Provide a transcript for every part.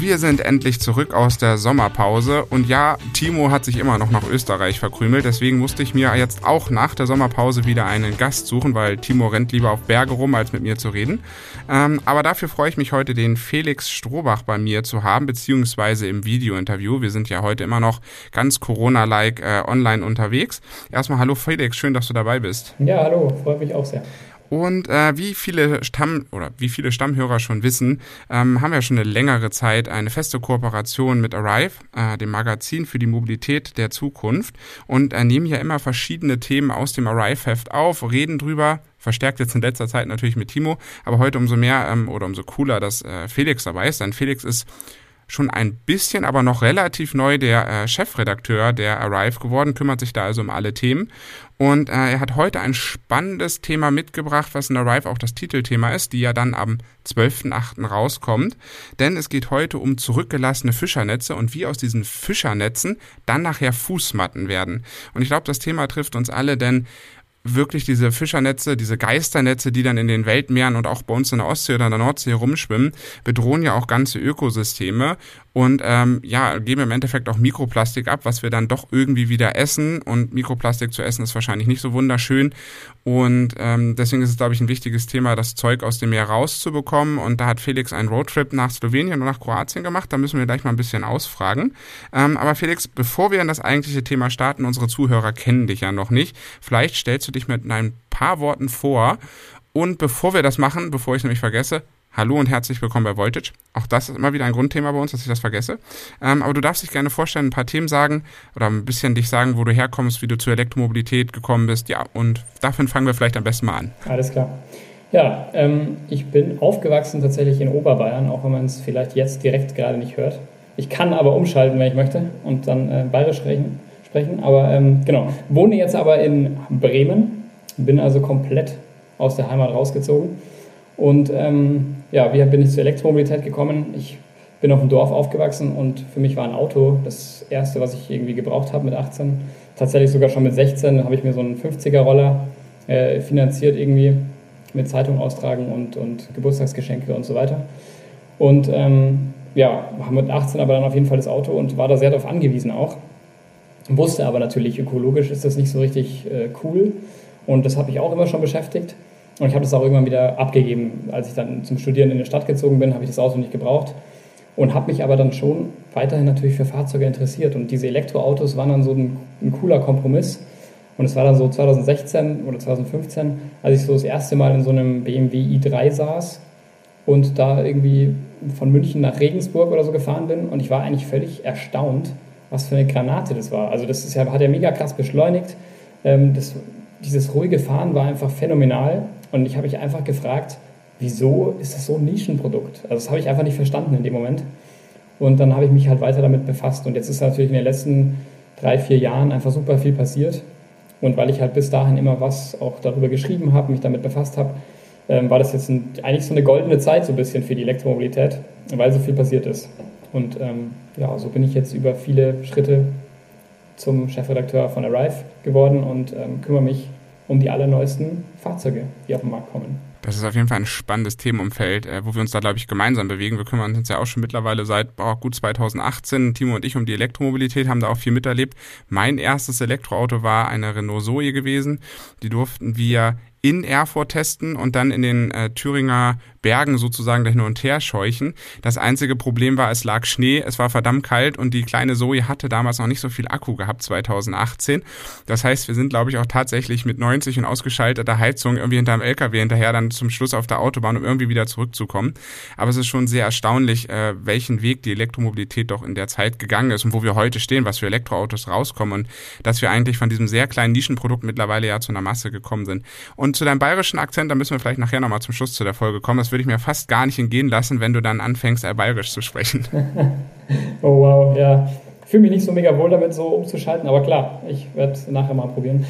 wir sind endlich zurück aus der Sommerpause und ja, Timo hat sich immer noch nach Österreich verkrümelt, deswegen musste ich mir jetzt auch nach der Sommerpause wieder einen Gast suchen, weil Timo rennt lieber auf Berge rum, als mit mir zu reden. Ähm, aber dafür freue ich mich heute, den Felix Strohbach bei mir zu haben, beziehungsweise im Videointerview. Wir sind ja heute immer noch ganz Corona-like äh, online unterwegs. Erstmal hallo Felix, schön, dass du dabei bist. Ja, hallo, freut mich auch sehr. Und äh, wie viele Stamm oder wie viele Stammhörer schon wissen, ähm, haben wir schon eine längere Zeit eine feste Kooperation mit Arrive, äh, dem Magazin für die Mobilität der Zukunft, und äh, nehmen ja immer verschiedene Themen aus dem Arrive-Heft auf, reden drüber, verstärkt jetzt in letzter Zeit natürlich mit Timo, aber heute umso mehr ähm, oder umso cooler, dass äh, Felix dabei ist. Denn Felix ist schon ein bisschen, aber noch relativ neu der äh, Chefredakteur der Arrive geworden, kümmert sich da also um alle Themen. Und äh, er hat heute ein spannendes Thema mitgebracht, was in Arrive auch das Titelthema ist, die ja dann am 12.8. rauskommt. Denn es geht heute um zurückgelassene Fischernetze und wie aus diesen Fischernetzen dann nachher Fußmatten werden. Und ich glaube, das Thema trifft uns alle, denn wirklich diese Fischernetze, diese Geisternetze, die dann in den Weltmeeren und auch bei uns in der Ostsee oder in der Nordsee rumschwimmen, bedrohen ja auch ganze Ökosysteme und ähm, ja, geben im Endeffekt auch Mikroplastik ab, was wir dann doch irgendwie wieder essen. Und Mikroplastik zu essen ist wahrscheinlich nicht so wunderschön. Und ähm, deswegen ist es, glaube ich, ein wichtiges Thema, das Zeug aus dem Meer rauszubekommen. Und da hat Felix einen Roadtrip nach Slowenien und nach Kroatien gemacht. Da müssen wir gleich mal ein bisschen ausfragen. Ähm, aber Felix, bevor wir in das eigentliche Thema starten, unsere Zuhörer kennen dich ja noch nicht. Vielleicht stellst du dich mit ein paar Worten vor. Und bevor wir das machen, bevor ich nämlich vergesse, Hallo und herzlich willkommen bei Voltage. Auch das ist immer wieder ein Grundthema bei uns, dass ich das vergesse. Ähm, aber du darfst dich gerne vorstellen, ein paar Themen sagen oder ein bisschen dich sagen, wo du herkommst, wie du zur Elektromobilität gekommen bist. Ja, und dafür fangen wir vielleicht am besten mal an. Alles klar. Ja, ähm, ich bin aufgewachsen tatsächlich in Oberbayern, auch wenn man es vielleicht jetzt direkt gerade nicht hört. Ich kann aber umschalten, wenn ich möchte und dann äh, bayerisch sprechen. sprechen. Aber ähm, genau, wohne jetzt aber in Bremen, bin also komplett aus der Heimat rausgezogen und ähm, ja, wie bin ich zur Elektromobilität gekommen? Ich bin auf dem Dorf aufgewachsen und für mich war ein Auto das erste, was ich irgendwie gebraucht habe mit 18. Tatsächlich sogar schon mit 16 habe ich mir so einen 50er-Roller äh, finanziert irgendwie mit Zeitung austragen und, und Geburtstagsgeschenke und so weiter. Und ähm, ja, haben mit 18 aber dann auf jeden Fall das Auto und war da sehr darauf angewiesen auch. Wusste aber natürlich, ökologisch ist das nicht so richtig äh, cool und das habe ich auch immer schon beschäftigt. Und ich habe das auch irgendwann wieder abgegeben. Als ich dann zum Studieren in die Stadt gezogen bin, habe ich das Auto nicht gebraucht und habe mich aber dann schon weiterhin natürlich für Fahrzeuge interessiert. Und diese Elektroautos waren dann so ein, ein cooler Kompromiss. Und es war dann so 2016 oder 2015, als ich so das erste Mal in so einem BMW i3 saß und da irgendwie von München nach Regensburg oder so gefahren bin. Und ich war eigentlich völlig erstaunt, was für eine Granate das war. Also das ist ja, hat ja mega krass beschleunigt. Ähm, das, dieses ruhige Fahren war einfach phänomenal. Und ich habe mich einfach gefragt, wieso ist das so ein Nischenprodukt? Also das habe ich einfach nicht verstanden in dem Moment. Und dann habe ich mich halt weiter damit befasst. Und jetzt ist natürlich in den letzten drei, vier Jahren einfach super viel passiert. Und weil ich halt bis dahin immer was auch darüber geschrieben habe, mich damit befasst habe, ähm, war das jetzt ein, eigentlich so eine goldene Zeit so ein bisschen für die Elektromobilität, weil so viel passiert ist. Und ähm, ja, so bin ich jetzt über viele Schritte zum Chefredakteur von Arrive geworden und ähm, kümmere mich um die allerneuesten Fahrzeuge, die auf den Markt kommen. Das ist auf jeden Fall ein spannendes Themenumfeld, äh, wo wir uns da, glaube ich, gemeinsam bewegen. Wir kümmern uns ja auch schon mittlerweile seit boah, gut 2018, Timo und ich, um die Elektromobilität, haben da auch viel miterlebt. Mein erstes Elektroauto war eine Renault Zoe gewesen. Die durften wir in Erfurt testen und dann in den äh, Thüringer Bergen sozusagen hin und her scheuchen. Das einzige Problem war, es lag Schnee, es war verdammt kalt und die kleine Zoe hatte damals noch nicht so viel Akku gehabt, 2018. Das heißt, wir sind, glaube ich, auch tatsächlich mit 90 und ausgeschalteter Heizung irgendwie hinterm LKW hinterher dann zum Schluss auf der Autobahn, um irgendwie wieder zurückzukommen. Aber es ist schon sehr erstaunlich, äh, welchen Weg die Elektromobilität doch in der Zeit gegangen ist und wo wir heute stehen, was für Elektroautos rauskommen und dass wir eigentlich von diesem sehr kleinen Nischenprodukt mittlerweile ja zu einer Masse gekommen sind. Und zu deinem bayerischen Akzent, da müssen wir vielleicht nachher nochmal zum Schluss zu der Folge kommen. Das würde ich mir fast gar nicht entgehen lassen, wenn du dann anfängst, bayerisch zu sprechen. oh wow, ja. Ich fühle mich nicht so mega wohl damit, so umzuschalten, aber klar, ich werde es nachher mal probieren.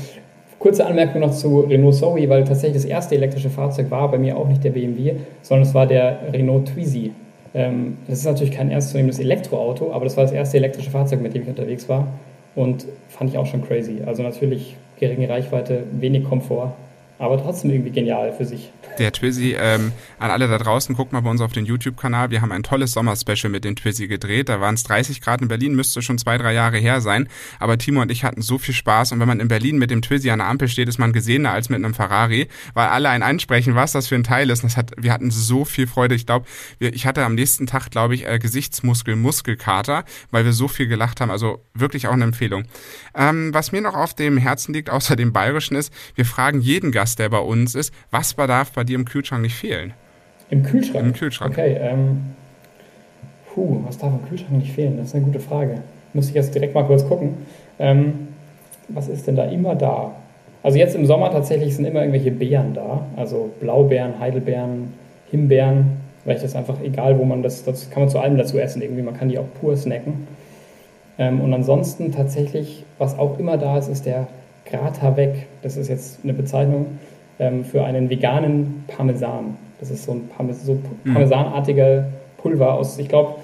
Kurze Anmerkung noch zu Renault Zoe, weil tatsächlich das erste elektrische Fahrzeug war bei mir auch nicht der BMW, sondern es war der Renault Twizy. Ähm, das ist natürlich kein ernstzunehmendes Elektroauto, aber das war das erste elektrische Fahrzeug, mit dem ich unterwegs war und fand ich auch schon crazy. Also natürlich geringe Reichweite, wenig Komfort aber trotzdem irgendwie genial für sich. Der Twizy, ähm, an alle da draußen, guckt mal bei uns auf den YouTube-Kanal. Wir haben ein tolles Sommer-Special mit dem Twizy gedreht. Da waren es 30 Grad in Berlin, müsste schon zwei, drei Jahre her sein. Aber Timo und ich hatten so viel Spaß. Und wenn man in Berlin mit dem Twizy an der Ampel steht, ist man gesehener als mit einem Ferrari, weil alle ein ansprechen, was das für ein Teil ist. Das hat, wir hatten so viel Freude. Ich glaube, ich hatte am nächsten Tag, glaube ich, äh, Gesichtsmuskel-Muskelkater, weil wir so viel gelacht haben. Also wirklich auch eine Empfehlung. Ähm, was mir noch auf dem Herzen liegt, außer dem Bayerischen, ist, wir fragen jeden Gast, der bei uns ist, was darf bei dir im Kühlschrank nicht fehlen? Im Kühlschrank? Im Kühlschrank. Okay, ähm, puh, was darf im Kühlschrank nicht fehlen? Das ist eine gute Frage. Muss ich jetzt direkt mal kurz gucken. Ähm, was ist denn da immer da? Also jetzt im Sommer tatsächlich sind immer irgendwelche Beeren da. Also Blaubeeren, Heidelbeeren, Himbeeren. Vielleicht ist einfach egal, wo man das, das kann man zu allem dazu essen irgendwie. Man kann die auch pur snacken. Ähm, und ansonsten tatsächlich, was auch immer da ist, ist der Grata weg. Das ist jetzt eine Bezeichnung ähm, für einen veganen Parmesan. Das ist so ein Parmes so mhm. parmesanartiger Pulver aus, ich glaube,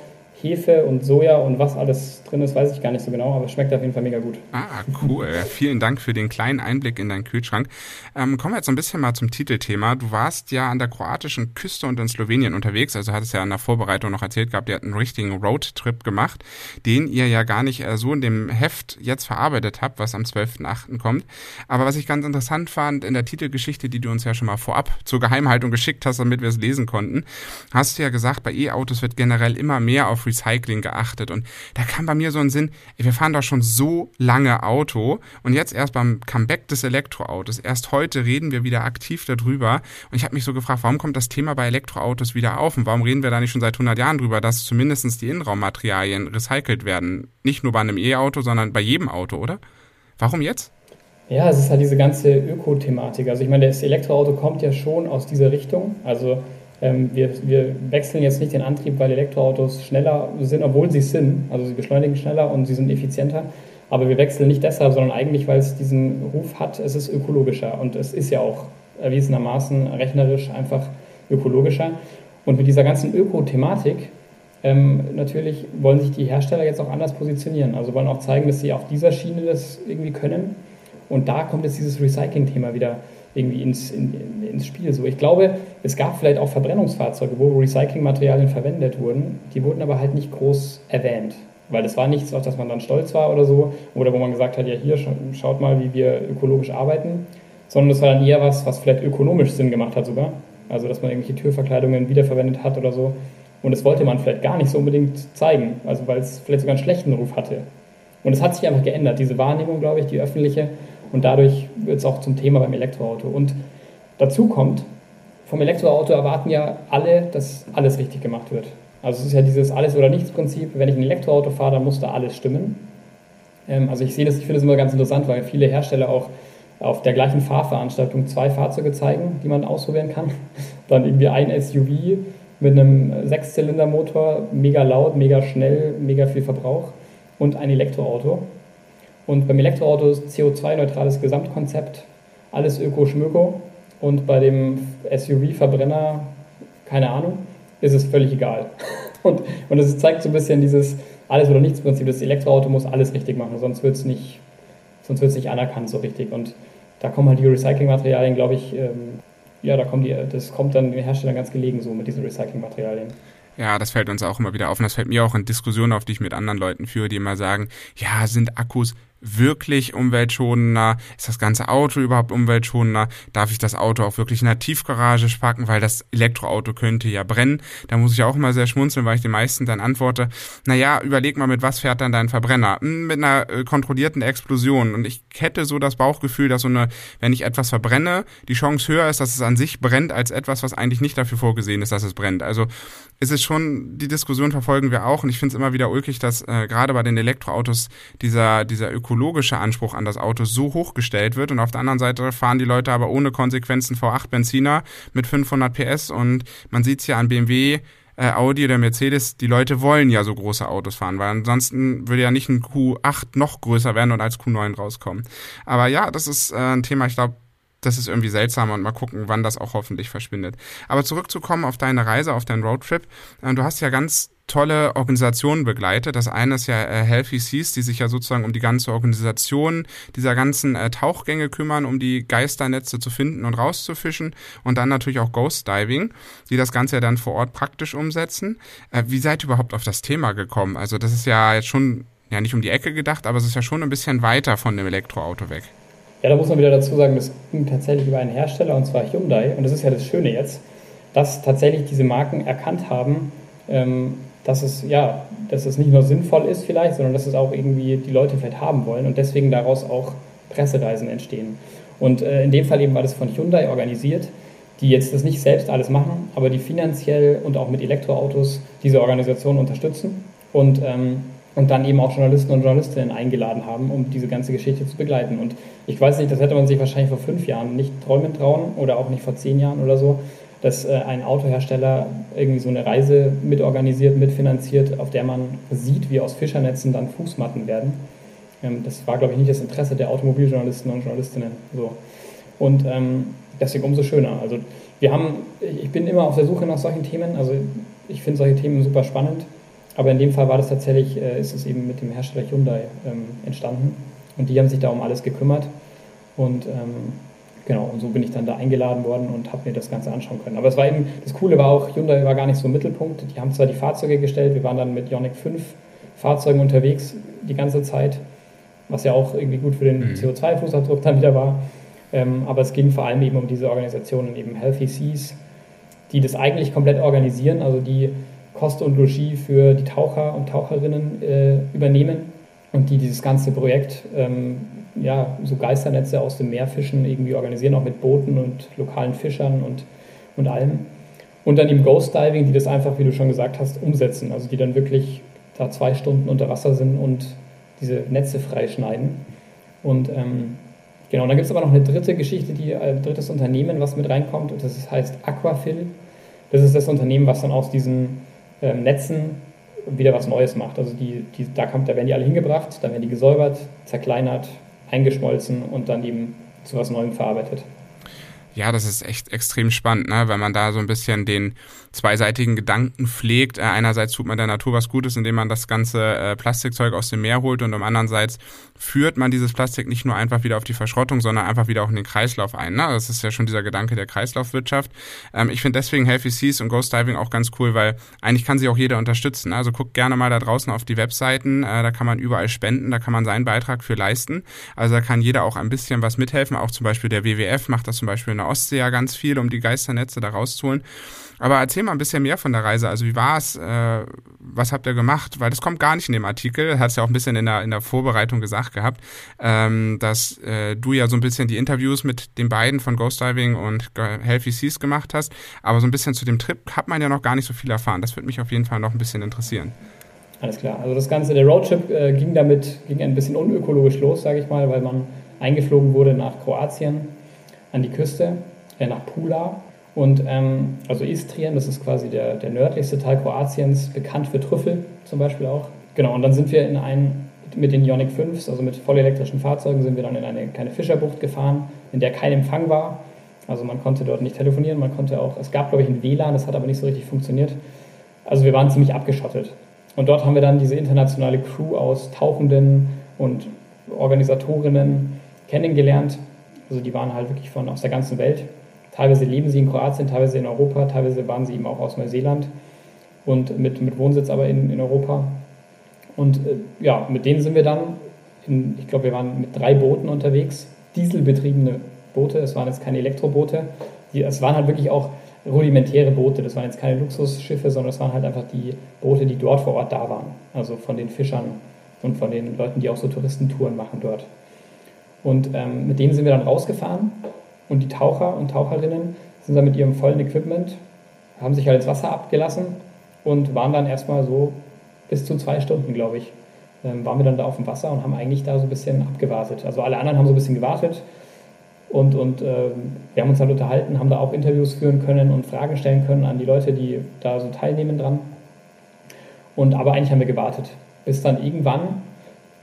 Hefe und Soja und was alles drin ist, weiß ich gar nicht so genau, aber es schmeckt auf jeden Fall mega gut. Ah, cool. Vielen Dank für den kleinen Einblick in deinen Kühlschrank. Ähm, kommen wir jetzt so ein bisschen mal zum Titelthema. Du warst ja an der kroatischen Küste und in Slowenien unterwegs, also hattest ja in der Vorbereitung noch erzählt gehabt, ihr habt einen richtigen Roadtrip gemacht, den ihr ja gar nicht äh, so in dem Heft jetzt verarbeitet habt, was am 12.8. kommt. Aber was ich ganz interessant fand, in der Titelgeschichte, die du uns ja schon mal vorab zur Geheimhaltung geschickt hast, damit wir es lesen konnten, hast du ja gesagt, bei E-Autos wird generell immer mehr auf Recycling geachtet. Und da kam bei mir so ein Sinn, wir fahren doch schon so lange Auto und jetzt erst beim Comeback des Elektroautos, erst heute reden wir wieder aktiv darüber. Und ich habe mich so gefragt, warum kommt das Thema bei Elektroautos wieder auf und warum reden wir da nicht schon seit 100 Jahren drüber, dass zumindest die Innenraummaterialien recycelt werden? Nicht nur bei einem E-Auto, sondern bei jedem Auto, oder? Warum jetzt? Ja, es ist halt diese ganze Öko-Thematik. Also ich meine, das Elektroauto kommt ja schon aus dieser Richtung. Also ähm, wir, wir, wechseln jetzt nicht den Antrieb, weil Elektroautos schneller sind, obwohl sie sind. Also sie beschleunigen schneller und sie sind effizienter. Aber wir wechseln nicht deshalb, sondern eigentlich, weil es diesen Ruf hat, es ist ökologischer. Und es ist ja auch erwiesenermaßen rechnerisch einfach ökologischer. Und mit dieser ganzen Öko-Thematik ähm, natürlich wollen sich die Hersteller jetzt auch anders positionieren. Also wollen auch zeigen, dass sie auf dieser Schiene das irgendwie können. Und da kommt jetzt dieses Recycling-Thema wieder irgendwie ins, in, ins Spiel. So, ich glaube, es gab vielleicht auch Verbrennungsfahrzeuge, wo Recyclingmaterialien verwendet wurden, die wurden aber halt nicht groß erwähnt. Weil das war nichts, auf das man dann stolz war oder so, oder wo man gesagt hat, ja hier, schaut mal, wie wir ökologisch arbeiten, sondern das war dann eher was, was vielleicht ökonomisch Sinn gemacht hat sogar. Also, dass man irgendwelche Türverkleidungen wiederverwendet hat oder so. Und das wollte man vielleicht gar nicht so unbedingt zeigen, also weil es vielleicht sogar einen schlechten Ruf hatte. Und es hat sich einfach geändert, diese Wahrnehmung, glaube ich, die öffentliche, und dadurch wird es auch zum Thema beim Elektroauto. Und dazu kommt, vom Elektroauto erwarten ja alle, dass alles richtig gemacht wird. Also es ist ja dieses Alles- oder Nichts-Prinzip. Wenn ich ein Elektroauto fahre, dann muss da alles stimmen. Ähm, also ich sehe das, ich finde das immer ganz interessant, weil viele Hersteller auch auf der gleichen Fahrveranstaltung zwei Fahrzeuge zeigen, die man ausprobieren kann. Dann irgendwie ein SUV mit einem Sechszylindermotor, mega laut, mega schnell, mega viel Verbrauch und ein Elektroauto. Und beim Elektroauto ist CO2-neutrales Gesamtkonzept, alles Öko-Schmöko. Und bei dem SUV-Verbrenner, keine Ahnung, ist es völlig egal. Und, und es zeigt so ein bisschen dieses Alles- oder Nichts-Prinzip. Das Elektroauto muss alles richtig machen, sonst wird es nicht, nicht anerkannt so richtig. Und da kommen halt die Recyclingmaterialien, glaube ich, ähm, ja, da kommen die, das kommt dann den Herstellern ganz gelegen so mit diesen Recyclingmaterialien. Ja, das fällt uns auch immer wieder auf. Und das fällt mir auch in Diskussionen auf, die ich mit anderen Leuten führe, die immer sagen, ja, sind Akkus wirklich umweltschonender? Ist das ganze Auto überhaupt umweltschonender? Darf ich das Auto auch wirklich in der Tiefgarage packen, weil das Elektroauto könnte ja brennen? Da muss ich auch immer sehr schmunzeln, weil ich den meisten dann antworte, naja, überleg mal, mit was fährt dann dein Verbrenner? Hm, mit einer äh, kontrollierten Explosion. Und ich hätte so das Bauchgefühl, dass so eine, wenn ich etwas verbrenne, die Chance höher ist, dass es an sich brennt, als etwas, was eigentlich nicht dafür vorgesehen ist, dass es brennt. Also ist es schon, die Diskussion verfolgen wir auch und ich finde es immer wieder ulkig, dass äh, gerade bei den Elektroautos dieser, dieser ökologische Anspruch an das Auto so hoch gestellt wird. Und auf der anderen Seite fahren die Leute aber ohne Konsequenzen V8 Benziner mit 500 PS. Und man sieht es ja an BMW, äh, Audi oder Mercedes, die Leute wollen ja so große Autos fahren, weil ansonsten würde ja nicht ein Q8 noch größer werden und als Q9 rauskommen. Aber ja, das ist äh, ein Thema, ich glaube, das ist irgendwie seltsam und mal gucken, wann das auch hoffentlich verschwindet. Aber zurückzukommen auf deine Reise, auf deinen Roadtrip. Äh, du hast ja ganz tolle Organisationen begleitet. Das eine ist ja äh, Healthy Seas, die sich ja sozusagen um die ganze Organisation dieser ganzen äh, Tauchgänge kümmern, um die Geisternetze zu finden und rauszufischen. Und dann natürlich auch Ghost Diving, die das Ganze ja dann vor Ort praktisch umsetzen. Wie seid ihr überhaupt auf das Thema gekommen? Also das ist ja jetzt schon, ja nicht um die Ecke gedacht, aber es ist ja schon ein bisschen weiter von dem Elektroauto weg. Ja, da muss man wieder dazu sagen, das ging tatsächlich über einen Hersteller und zwar Hyundai. Und das ist ja das Schöne jetzt, dass tatsächlich diese Marken erkannt haben, ähm, dass es, ja, dass es nicht nur sinnvoll ist vielleicht, sondern dass es auch irgendwie die Leute vielleicht haben wollen und deswegen daraus auch Pressereisen entstehen. Und äh, in dem Fall eben war das von Hyundai organisiert, die jetzt das nicht selbst alles machen, aber die finanziell und auch mit Elektroautos diese Organisation unterstützen und, ähm, und dann eben auch Journalisten und Journalistinnen eingeladen haben, um diese ganze Geschichte zu begleiten. Und ich weiß nicht, das hätte man sich wahrscheinlich vor fünf Jahren nicht träumen trauen oder auch nicht vor zehn Jahren oder so dass äh, ein Autohersteller irgendwie so eine Reise mitorganisiert, mitfinanziert, auf der man sieht, wie aus Fischernetzen dann Fußmatten werden. Ähm, das war, glaube ich, nicht das Interesse der Automobiljournalisten und Journalistinnen. So. Und ähm, deswegen umso schöner. Also wir haben, ich bin immer auf der Suche nach solchen Themen. Also ich finde solche Themen super spannend. Aber in dem Fall war das tatsächlich, äh, ist es eben mit dem Hersteller Hyundai ähm, entstanden. Und die haben sich da um alles gekümmert. Und ähm, Genau, und so bin ich dann da eingeladen worden und habe mir das Ganze anschauen können. Aber es war eben, das Coole war auch, Hyundai war gar nicht so im Mittelpunkt. Die haben zwar die Fahrzeuge gestellt, wir waren dann mit Ioniq 5 Fahrzeugen unterwegs die ganze Zeit, was ja auch irgendwie gut für den mhm. CO2-Fußabdruck dann wieder war. Ähm, aber es ging vor allem eben um diese Organisationen, eben Healthy Seas, die das eigentlich komplett organisieren, also die Kost und Logis für die Taucher und Taucherinnen äh, übernehmen und die dieses ganze Projekt ähm, ja, so Geisternetze aus dem Meerfischen irgendwie organisieren, auch mit Booten und lokalen Fischern und, und allem. Und dann eben Ghost Diving, die das einfach, wie du schon gesagt hast, umsetzen. Also die dann wirklich da zwei Stunden unter Wasser sind und diese Netze freischneiden. Und ähm, genau, dann gibt es aber noch eine dritte Geschichte, die ein drittes Unternehmen, was mit reinkommt, und das heißt Aquafil. Das ist das Unternehmen, was dann aus diesen ähm, Netzen wieder was Neues macht. Also die, die, da, kommt, da werden die alle hingebracht, dann werden die gesäubert, zerkleinert, eingeschmolzen und dann eben zu was Neuem verarbeitet. Ja, das ist echt extrem spannend, ne? wenn man da so ein bisschen den zweiseitigen Gedanken pflegt. Äh, einerseits tut man der Natur was Gutes, indem man das ganze äh, Plastikzeug aus dem Meer holt und um andererseits führt man dieses Plastik nicht nur einfach wieder auf die Verschrottung, sondern einfach wieder auch in den Kreislauf ein. Ne? Das ist ja schon dieser Gedanke der Kreislaufwirtschaft. Ähm, ich finde deswegen Healthy Seas und Ghost Diving auch ganz cool, weil eigentlich kann sie auch jeder unterstützen. Ne? Also guckt gerne mal da draußen auf die Webseiten, äh, da kann man überall spenden, da kann man seinen Beitrag für leisten. Also da kann jeder auch ein bisschen was mithelfen. Auch zum Beispiel der WWF macht das zum Beispiel in der Ostsee ja ganz viel, um die Geisternetze da rauszuholen. Aber erzähl mal ein bisschen mehr von der Reise. Also wie war es? Äh, was habt ihr gemacht? Weil das kommt gar nicht in dem Artikel. Hat es ja auch ein bisschen in der, in der Vorbereitung gesagt gehabt, ähm, dass äh, du ja so ein bisschen die Interviews mit den beiden von Ghost Diving und Healthy Seas gemacht hast. Aber so ein bisschen zu dem Trip hat man ja noch gar nicht so viel erfahren. Das würde mich auf jeden Fall noch ein bisschen interessieren. Alles klar. Also das Ganze, der Roadtrip äh, ging damit, ging ein bisschen unökologisch los, sage ich mal, weil man eingeflogen wurde nach Kroatien an die Küste, äh, nach Pula und ähm, also Istrien, das ist quasi der, der nördlichste Teil Kroatiens, bekannt für Trüffel zum Beispiel auch. Genau, und dann sind wir in ein, mit den Ioniq 5s, also mit vollelektrischen Fahrzeugen, sind wir dann in eine kleine Fischerbucht gefahren, in der kein Empfang war. Also man konnte dort nicht telefonieren, man konnte auch, es gab glaube ich ein WLAN, das hat aber nicht so richtig funktioniert. Also wir waren ziemlich abgeschottet. Und dort haben wir dann diese internationale Crew aus Tauchenden und Organisatorinnen kennengelernt. Also die waren halt wirklich von aus der ganzen Welt. Teilweise leben sie in Kroatien, teilweise in Europa, teilweise waren sie eben auch aus Neuseeland und mit, mit Wohnsitz aber in, in Europa. Und äh, ja, mit denen sind wir dann, in, ich glaube, wir waren mit drei Booten unterwegs, dieselbetriebene Boote, es waren jetzt keine Elektroboote, es waren halt wirklich auch rudimentäre Boote, das waren jetzt keine Luxusschiffe, sondern es waren halt einfach die Boote, die dort vor Ort da waren, also von den Fischern und von den Leuten, die auch so Touristentouren machen dort. Und ähm, mit denen sind wir dann rausgefahren und die Taucher und Taucherinnen sind dann mit ihrem vollen Equipment, haben sich halt ins Wasser abgelassen und waren dann erstmal so bis zu zwei Stunden, glaube ich, ähm, waren wir dann da auf dem Wasser und haben eigentlich da so ein bisschen abgewartet. Also alle anderen haben so ein bisschen gewartet und, und äh, wir haben uns dann unterhalten, haben da auch Interviews führen können und Fragen stellen können an die Leute, die da so teilnehmen dran. Und aber eigentlich haben wir gewartet, bis dann irgendwann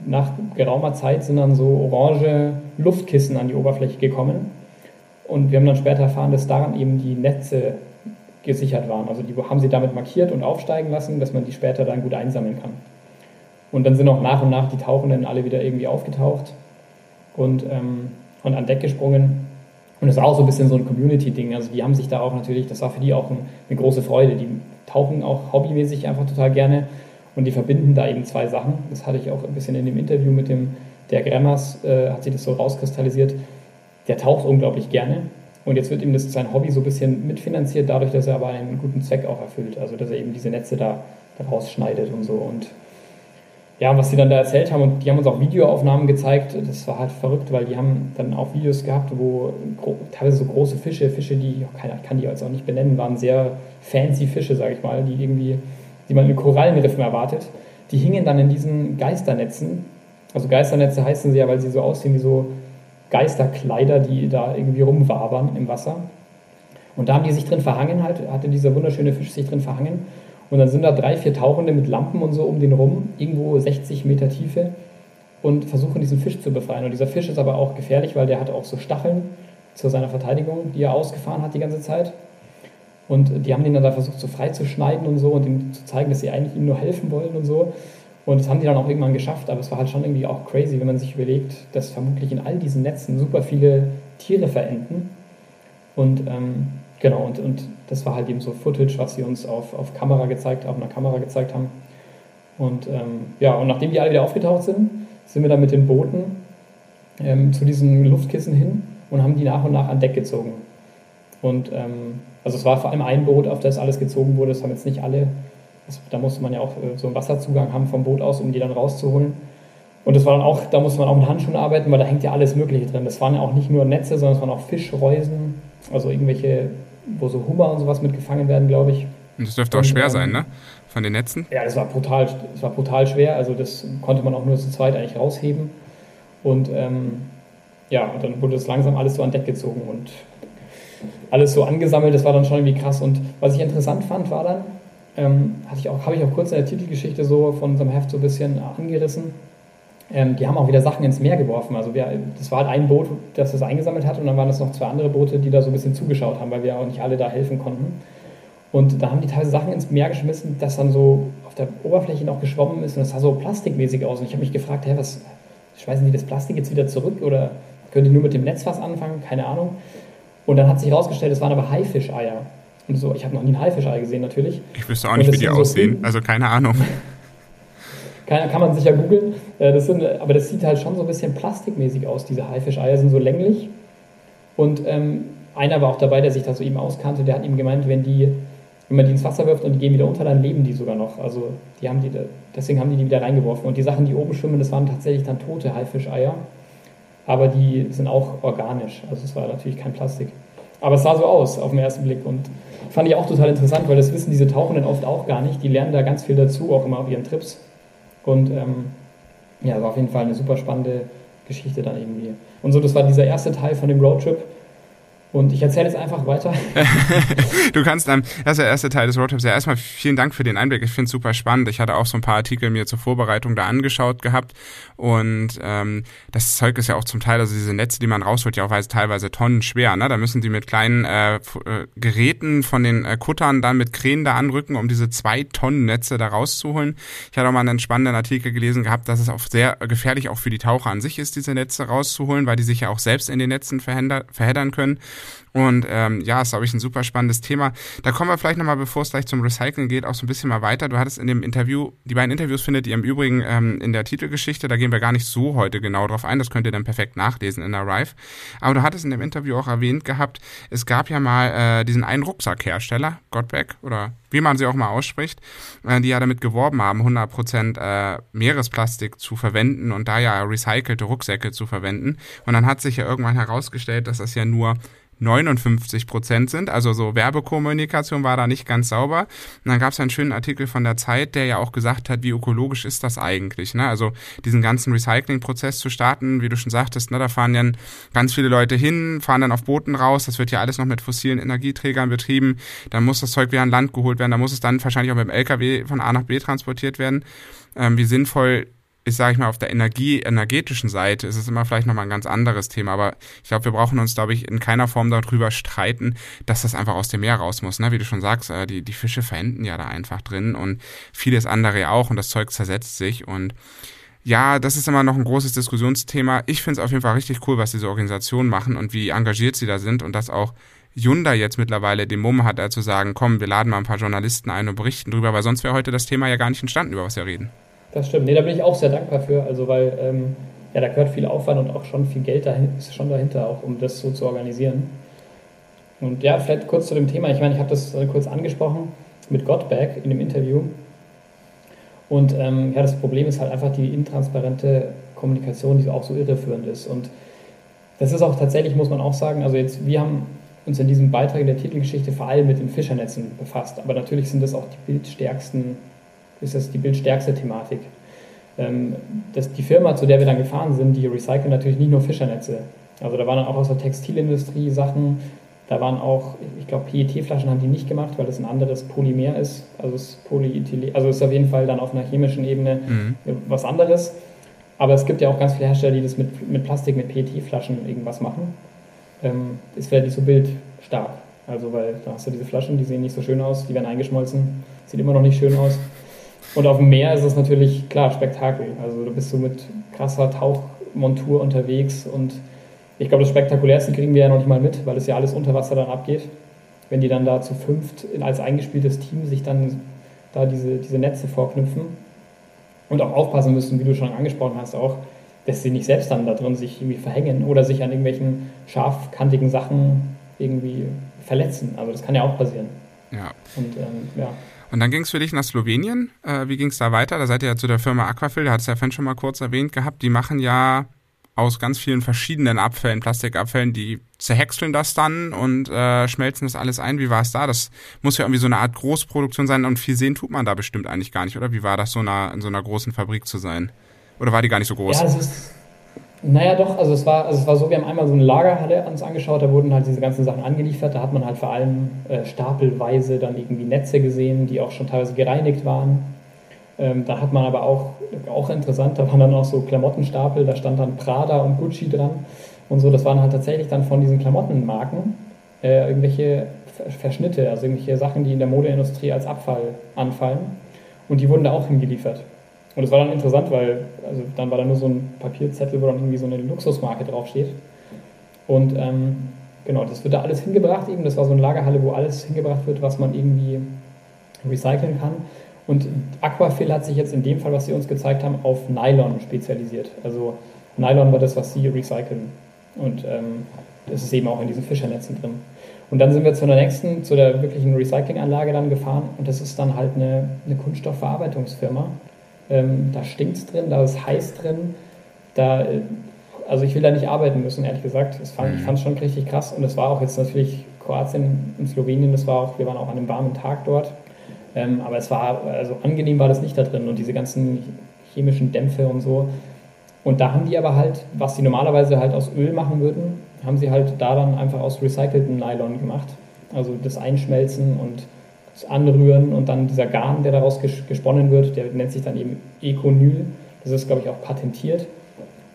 nach geraumer Zeit sind dann so orange Luftkissen an die Oberfläche gekommen Und wir haben dann später erfahren, dass daran eben die Netze gesichert waren. Also die haben sie damit markiert und aufsteigen lassen, dass man die später dann gut einsammeln kann. Und dann sind auch nach und nach die Tauchenden alle wieder irgendwie aufgetaucht und, ähm, und an Deck gesprungen. Und das war auch so ein bisschen so ein Community-Ding. Also die haben sich da auch natürlich, das war für die auch ein, eine große Freude. Die tauchen auch hobbymäßig einfach total gerne und die verbinden da eben zwei Sachen. Das hatte ich auch ein bisschen in dem Interview mit dem, der Grammars, äh, hat sich das so rauskristallisiert. Der taucht unglaublich gerne und jetzt wird ihm das sein Hobby so ein bisschen mitfinanziert, dadurch, dass er aber einen guten Zweck auch erfüllt. Also dass er eben diese Netze da, da rausschneidet und so. Und ja, was sie dann da erzählt haben, und die haben uns auch Videoaufnahmen gezeigt, das war halt verrückt, weil die haben dann auch Videos gehabt, wo teilweise so große Fische, Fische, die, keiner kann die jetzt auch nicht benennen, waren sehr fancy Fische, sage ich mal, die irgendwie, die man in Korallenriffen erwartet. Die hingen dann in diesen Geisternetzen. Also Geisternetze heißen sie ja, weil sie so aussehen wie so Geisterkleider, die da irgendwie rumwabern im Wasser. Und da haben die sich drin verhangen, halt, hatte dieser wunderschöne Fisch sich drin verhangen. Und dann sind da drei, vier Tauchende mit Lampen und so um den rum, irgendwo 60 Meter Tiefe, und versuchen diesen Fisch zu befreien. Und dieser Fisch ist aber auch gefährlich, weil der hat auch so Stacheln zu seiner Verteidigung, die er ausgefahren hat die ganze Zeit. Und die haben ihn dann da versucht, so frei zu schneiden und so und ihm zu zeigen, dass sie eigentlich ihm nur helfen wollen und so. Und das haben die dann auch irgendwann geschafft, aber es war halt schon irgendwie auch crazy, wenn man sich überlegt, dass vermutlich in all diesen Netzen super viele Tiere verenden. Und ähm, genau, und, und das war halt eben so Footage, was sie uns auf, auf Kamera gezeigt, auf einer Kamera gezeigt haben. Und ähm, ja, und nachdem die alle wieder aufgetaucht sind, sind wir dann mit den Booten ähm, zu diesen Luftkissen hin und haben die nach und nach an Deck gezogen. Und ähm, also es war vor allem ein Boot, auf das alles gezogen wurde. Das haben jetzt nicht alle das, da musste man ja auch äh, so einen Wasserzugang haben vom Boot aus, um die dann rauszuholen. Und das war dann auch, da musste man auch mit Handschuhen arbeiten, weil da hängt ja alles Mögliche drin. Das waren ja auch nicht nur Netze, sondern es waren auch Fischreusen, also irgendwelche, wo so Hummer und sowas mitgefangen werden, glaube ich. Und das dürfte auch schwer ähm, sein, ne? Von den Netzen? Ja, das war brutal, das war brutal schwer. Also das konnte man auch nur zu zweit eigentlich rausheben. Und ähm, ja, und dann wurde das langsam alles so an Deck gezogen und alles so angesammelt. Das war dann schon irgendwie krass. Und was ich interessant fand, war dann, ähm, ich auch, habe ich auch kurz in der Titelgeschichte so von unserem Heft so ein bisschen angerissen. Ähm, die haben auch wieder Sachen ins Meer geworfen. Also wir, das war halt ein Boot, das das eingesammelt hat und dann waren es noch zwei andere Boote, die da so ein bisschen zugeschaut haben, weil wir auch nicht alle da helfen konnten. Und da haben die teilweise Sachen ins Meer geschmissen, das dann so auf der Oberfläche noch geschwommen ist und das sah so plastikmäßig aus. Und ich habe mich gefragt, hä, was, schmeißen die das Plastik jetzt wieder zurück oder können die nur mit dem Netz was anfangen? Keine Ahnung. Und dann hat sich herausgestellt, es waren aber Haifischeier. Und so, ich habe noch nie ein Haifischei gesehen natürlich. Ich wüsste auch nicht, wie die so aussehen. also keine Ahnung. Kann, kann man sicher googeln. Äh, das sind, aber das sieht halt schon so ein bisschen plastikmäßig aus. Diese Haifischeier sind so länglich. Und ähm, einer war auch dabei, der sich da so eben auskannte. Der hat ihm gemeint, wenn die, wenn man die ins Wasser wirft und die gehen wieder unter, dann leben die sogar noch. Also die haben die, deswegen haben die die wieder reingeworfen. Und die Sachen, die oben schwimmen, das waren tatsächlich dann tote Haifischeier. Aber die sind auch organisch. Also es war natürlich kein Plastik. Aber es sah so aus auf den ersten Blick und fand ich auch total interessant, weil das wissen diese Tauchenden oft auch gar nicht. Die lernen da ganz viel dazu, auch immer auf ihren Trips. Und ähm, ja, war auf jeden Fall eine super spannende Geschichte dann irgendwie. Und so, das war dieser erste Teil von dem Roadtrip. Und ich erzähle jetzt einfach weiter. du kannst dann, das ist der erste Teil des Roadtrips. Ja, erstmal vielen Dank für den Einblick. Ich finde es super spannend. Ich hatte auch so ein paar Artikel mir zur Vorbereitung da angeschaut gehabt. Und ähm, das Zeug ist ja auch zum Teil, also diese Netze, die man rausholt, ja auch teilweise Tonnen schwer. Ne? Da müssen die mit kleinen äh, äh, Geräten von den äh, Kuttern dann mit Kränen da anrücken, um diese zwei Tonnen Netze da rauszuholen. Ich hatte auch mal einen spannenden Artikel gelesen gehabt, dass es auch sehr gefährlich auch für die Taucher an sich ist, diese Netze rauszuholen, weil die sich ja auch selbst in den Netzen verheddern können. Und ähm, ja, ist, glaube ich, ein super spannendes Thema. Da kommen wir vielleicht nochmal, bevor es gleich zum Recyceln geht, auch so ein bisschen mal weiter. Du hattest in dem Interview, die beiden Interviews findet ihr im Übrigen ähm, in der Titelgeschichte, da gehen wir gar nicht so heute genau drauf ein, das könnt ihr dann perfekt nachlesen in der Rive. Aber du hattest in dem Interview auch erwähnt gehabt, es gab ja mal äh, diesen einen Rucksackhersteller, Godback, oder wie man sie auch mal ausspricht, äh, die ja damit geworben haben, 100% äh, Meeresplastik zu verwenden und da ja recycelte Rucksäcke zu verwenden. Und dann hat sich ja irgendwann herausgestellt, dass das ja nur 59 Prozent sind. Also so Werbekommunikation war da nicht ganz sauber. Und dann gab es einen schönen Artikel von der Zeit, der ja auch gesagt hat, wie ökologisch ist das eigentlich. Ne? Also diesen ganzen Recyclingprozess zu starten, wie du schon sagtest, ne, da fahren dann ganz viele Leute hin, fahren dann auf Booten raus. Das wird ja alles noch mit fossilen Energieträgern betrieben. Dann muss das Zeug wieder an Land geholt werden. Da muss es dann wahrscheinlich auch mit dem LKW von A nach B transportiert werden. Ähm, wie sinnvoll ist, sage ich mal, auf der Energie, energetischen Seite ist es immer vielleicht nochmal ein ganz anderes Thema. Aber ich glaube, wir brauchen uns, glaube ich, in keiner Form darüber streiten, dass das einfach aus dem Meer raus muss. Ne? Wie du schon sagst, äh, die, die Fische verenden ja da einfach drin und vieles andere auch und das Zeug zersetzt sich und ja, das ist immer noch ein großes Diskussionsthema. Ich finde es auf jeden Fall richtig cool, was diese Organisationen machen und wie engagiert sie da sind und dass auch Hyundai jetzt mittlerweile den Mumm hat, zu sagen, komm, wir laden mal ein paar Journalisten ein und berichten drüber, weil sonst wäre heute das Thema ja gar nicht entstanden, über was wir reden. Das stimmt. Nee, da bin ich auch sehr dankbar für. Also, weil ähm, ja, da gehört viel Aufwand und auch schon viel Geld dahin, ist schon dahinter, auch um das so zu organisieren. Und ja, vielleicht kurz zu dem Thema. Ich meine, ich habe das äh, kurz angesprochen mit Gottberg in dem Interview. Und ähm, ja, das Problem ist halt einfach die intransparente Kommunikation, die auch so irreführend ist. Und das ist auch tatsächlich, muss man auch sagen, also jetzt, wir haben uns in diesem Beitrag in der Titelgeschichte vor allem mit den Fischernetzen befasst. Aber natürlich sind das auch die bildstärksten ist das die bildstärkste Thematik. Ähm, das, die Firma, zu der wir dann gefahren sind, die recyceln natürlich nicht nur Fischernetze. Also da waren dann auch aus der Textilindustrie Sachen, da waren auch, ich glaube, PET-Flaschen haben die nicht gemacht, weil das ein anderes Polymer ist. Also es ist Polyethylen, also ist auf jeden Fall dann auf einer chemischen Ebene mhm. was anderes. Aber es gibt ja auch ganz viele Hersteller, die das mit, mit Plastik, mit PET-Flaschen irgendwas machen. Ähm, ist vielleicht nicht so bildstark. Also weil da hast du diese Flaschen, die sehen nicht so schön aus, die werden eingeschmolzen, sieht immer noch nicht schön aus. Und auf dem Meer ist es natürlich, klar, Spektakel. Also du bist so mit krasser Tauchmontur unterwegs und ich glaube, das Spektakulärste kriegen wir ja noch nicht mal mit, weil es ja alles unter Wasser dann abgeht. Wenn die dann da zu fünft als eingespieltes Team sich dann da diese, diese Netze vorknüpfen und auch aufpassen müssen, wie du schon angesprochen hast, auch, dass sie nicht selbst dann da drin sich irgendwie verhängen oder sich an irgendwelchen scharfkantigen Sachen irgendwie verletzen. Also das kann ja auch passieren. Ja. Und ähm, ja. Und dann ging es für dich nach Slowenien. Äh, wie ging es da weiter? Da seid ihr ja zu der Firma Aquafil, da hat es ja Fan schon mal kurz erwähnt gehabt. Die machen ja aus ganz vielen verschiedenen Abfällen, Plastikabfällen, die zerhäckseln das dann und äh, schmelzen das alles ein. Wie war es da? Das muss ja irgendwie so eine Art Großproduktion sein und viel sehen tut man da bestimmt eigentlich gar nicht, oder? Wie war das, so einer, in so einer großen Fabrik zu sein? Oder war die gar nicht so groß? Ja, es ist, naja, doch, also es war, also es war so, wir haben einmal so eine Lagerhalle uns angeschaut, da wurden halt diese ganzen Sachen angeliefert, da hat man halt vor allem äh, stapelweise dann irgendwie Netze gesehen, die auch schon teilweise gereinigt waren. Ähm, da hat man aber auch, auch interessant, da waren dann auch so Klamottenstapel, da stand dann Prada und Gucci dran und so, das waren halt tatsächlich dann von diesen Klamottenmarken äh, irgendwelche Verschnitte, also irgendwelche Sachen, die in der Modeindustrie als Abfall anfallen und die wurden da auch hingeliefert. Und es war dann interessant, weil also dann war da nur so ein Papierzettel, wo dann irgendwie so eine Luxusmarke draufsteht. Und ähm, genau, das wird da alles hingebracht eben. Das war so eine Lagerhalle, wo alles hingebracht wird, was man irgendwie recyceln kann. Und Aquafil hat sich jetzt in dem Fall, was sie uns gezeigt haben, auf Nylon spezialisiert. Also Nylon war das, was sie recyceln. Und ähm, das ist eben auch in diesen Fischernetzen drin. Und dann sind wir zu der nächsten, zu der wirklichen Recyclinganlage dann gefahren und das ist dann halt eine, eine Kunststoffverarbeitungsfirma, ähm, da stinkt es drin, da ist heiß drin. Da, äh, also ich will da nicht arbeiten müssen, ehrlich gesagt. Fand, mhm. Ich fand es schon richtig krass. Und es war auch jetzt natürlich Kroatien und Slowenien, das war auch, wir waren auch an einem warmen Tag dort. Ähm, aber es war, also angenehm war das nicht da drin und diese ganzen chemischen Dämpfe und so. Und da haben die aber halt, was sie normalerweise halt aus Öl machen würden, haben sie halt da dann einfach aus recyceltem Nylon gemacht. Also das Einschmelzen und Anrühren und dann dieser Garn, der daraus gesponnen wird, der nennt sich dann eben Econyl. Das ist, glaube ich, auch patentiert.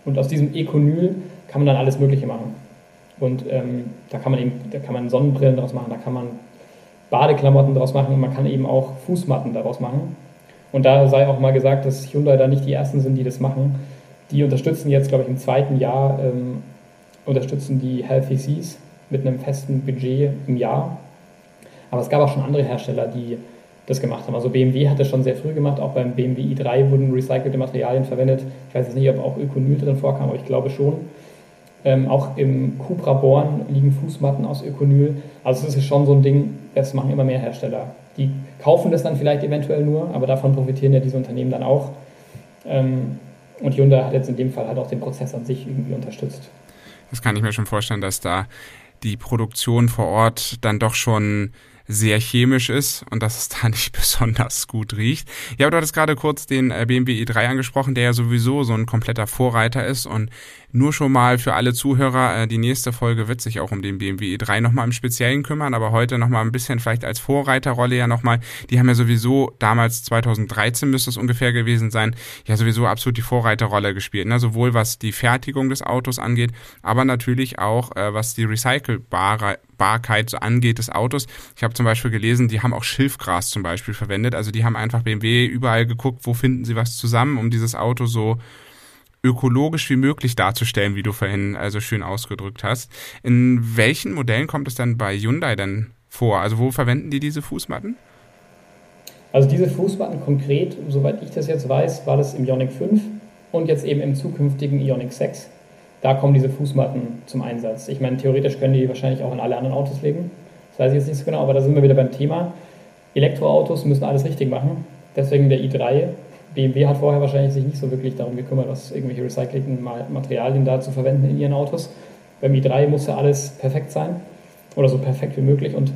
Und aus diesem Econyl kann man dann alles Mögliche machen. Und ähm, da kann man eben, da kann man Sonnenbrillen daraus machen, da kann man Badeklamotten daraus machen und man kann eben auch Fußmatten daraus machen. Und da sei auch mal gesagt, dass Hyundai da nicht die ersten sind, die das machen. Die unterstützen jetzt, glaube ich, im zweiten Jahr ähm, unterstützen die Healthy Seas mit einem festen Budget im Jahr aber es gab auch schon andere Hersteller, die das gemacht haben. Also BMW hat das schon sehr früh gemacht, auch beim BMW i3 wurden recycelte Materialien verwendet. Ich weiß jetzt nicht, ob auch Ökonyl drin vorkam, aber ich glaube schon. Ähm, auch im Cupra Born liegen Fußmatten aus Ökonyl. Also es ist schon so ein Ding, das machen immer mehr Hersteller. Die kaufen das dann vielleicht eventuell nur, aber davon profitieren ja diese Unternehmen dann auch. Ähm, und Hyundai hat jetzt in dem Fall halt auch den Prozess an sich irgendwie unterstützt. Das kann ich mir schon vorstellen, dass da die Produktion vor Ort dann doch schon sehr chemisch ist und dass es da nicht besonders gut riecht. Ja, du hattest gerade kurz den äh, BMW i3 angesprochen, der ja sowieso so ein kompletter Vorreiter ist und nur schon mal für alle Zuhörer, äh, die nächste Folge wird sich auch um den BMW i3 nochmal im Speziellen kümmern, aber heute nochmal ein bisschen vielleicht als Vorreiterrolle ja nochmal. Die haben ja sowieso damals 2013 müsste es ungefähr gewesen sein, ja sowieso absolut die Vorreiterrolle gespielt. Ne? Sowohl was die Fertigung des Autos angeht, aber natürlich auch äh, was die Recycelbarkeit angeht des Autos. Ich habe zum Beispiel gelesen, die haben auch Schilfgras zum Beispiel verwendet. Also die haben einfach BMW überall geguckt, wo finden sie was zusammen, um dieses Auto so ökologisch wie möglich darzustellen, wie du vorhin also schön ausgedrückt hast. In welchen Modellen kommt es dann bei Hyundai denn vor? Also wo verwenden die diese Fußmatten? Also diese Fußmatten konkret, soweit ich das jetzt weiß, war das im Ioniq 5 und jetzt eben im zukünftigen Ioniq 6. Da kommen diese Fußmatten zum Einsatz. Ich meine, theoretisch können die wahrscheinlich auch in alle anderen Autos legen. Das weiß ich jetzt nicht so genau, aber da sind wir wieder beim Thema. Elektroautos müssen alles richtig machen. Deswegen der i3 BMW hat vorher wahrscheinlich sich nicht so wirklich darum gekümmert, was irgendwelche recycelten Materialien da zu verwenden in ihren Autos. Beim i3 musste alles perfekt sein oder so perfekt wie möglich und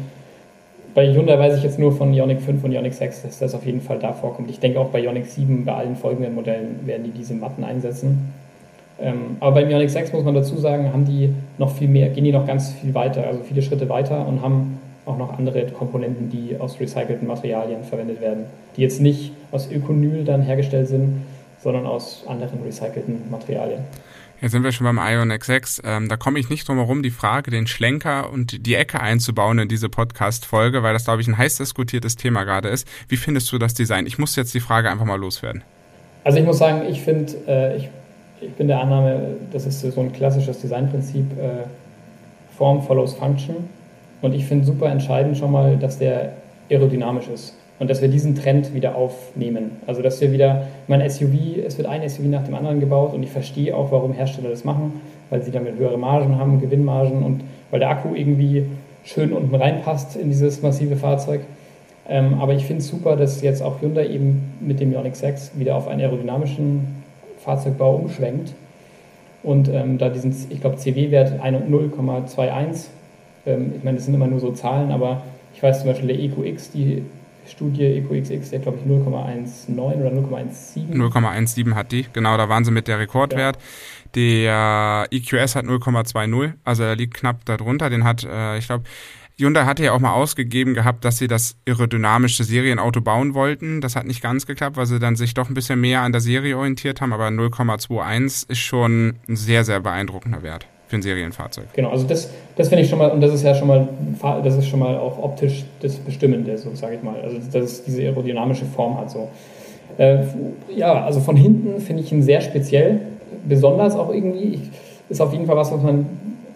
bei Hyundai weiß ich jetzt nur von Ioniq 5 und Ioniq 6, dass das auf jeden Fall da vorkommt. Ich denke auch bei Ioniq 7, bei allen folgenden Modellen werden die diese Matten einsetzen. Ähm, aber beim Ioniq 6 muss man dazu sagen, haben die noch viel mehr, gehen die noch ganz viel weiter, also viele Schritte weiter und haben auch noch andere Komponenten, die aus recycelten Materialien verwendet werden, die jetzt nicht aus Ökonyl dann hergestellt sind, sondern aus anderen recycelten Materialien. Jetzt sind wir schon beim Ionic 6. Ähm, da komme ich nicht drum herum, die Frage, den Schlenker und die Ecke einzubauen in diese Podcast-Folge, weil das, glaube ich, ein heiß diskutiertes Thema gerade ist. Wie findest du das Design? Ich muss jetzt die Frage einfach mal loswerden. Also ich muss sagen, ich finde, äh, ich, ich bin der Annahme, das ist so ein klassisches Designprinzip, äh, Form follows Function. Und ich finde super entscheidend schon mal, dass der aerodynamisch ist und dass wir diesen Trend wieder aufnehmen. Also dass wir wieder, mein SUV, es wird ein SUV nach dem anderen gebaut und ich verstehe auch, warum Hersteller das machen, weil sie damit höhere Margen haben, Gewinnmargen und weil der Akku irgendwie schön unten reinpasst in dieses massive Fahrzeug. Ähm, aber ich finde es super, dass jetzt auch Hyundai eben mit dem Ioniq 6 wieder auf einen aerodynamischen Fahrzeugbau umschwenkt und ähm, da diesen, ich glaube, CW-Wert 0,21 ähm, ich meine, das sind immer nur so Zahlen, aber ich weiß zum Beispiel der EQX, die Studie EQXX, der glaube ich 0,19 oder 0,17. 0,17 hat die, genau, da waren sie mit der Rekordwert. Ja. Der EQS hat 0,20, also er liegt knapp darunter. Den hat, äh, ich glaube, Hyundai hatte ja auch mal ausgegeben gehabt, dass sie das aerodynamische Serienauto bauen wollten. Das hat nicht ganz geklappt, weil sie dann sich doch ein bisschen mehr an der Serie orientiert haben, aber 0,21 ist schon ein sehr, sehr beeindruckender Wert für ein Serienfahrzeug. Genau, also das, das finde ich schon mal, und das ist ja schon mal, das ist schon mal auch optisch das Bestimmende, so sage ich mal. Also dass es diese aerodynamische Form hat. So. Äh, ja, also von hinten finde ich ihn sehr speziell, besonders auch irgendwie. Ich, ist auf jeden Fall was, was man,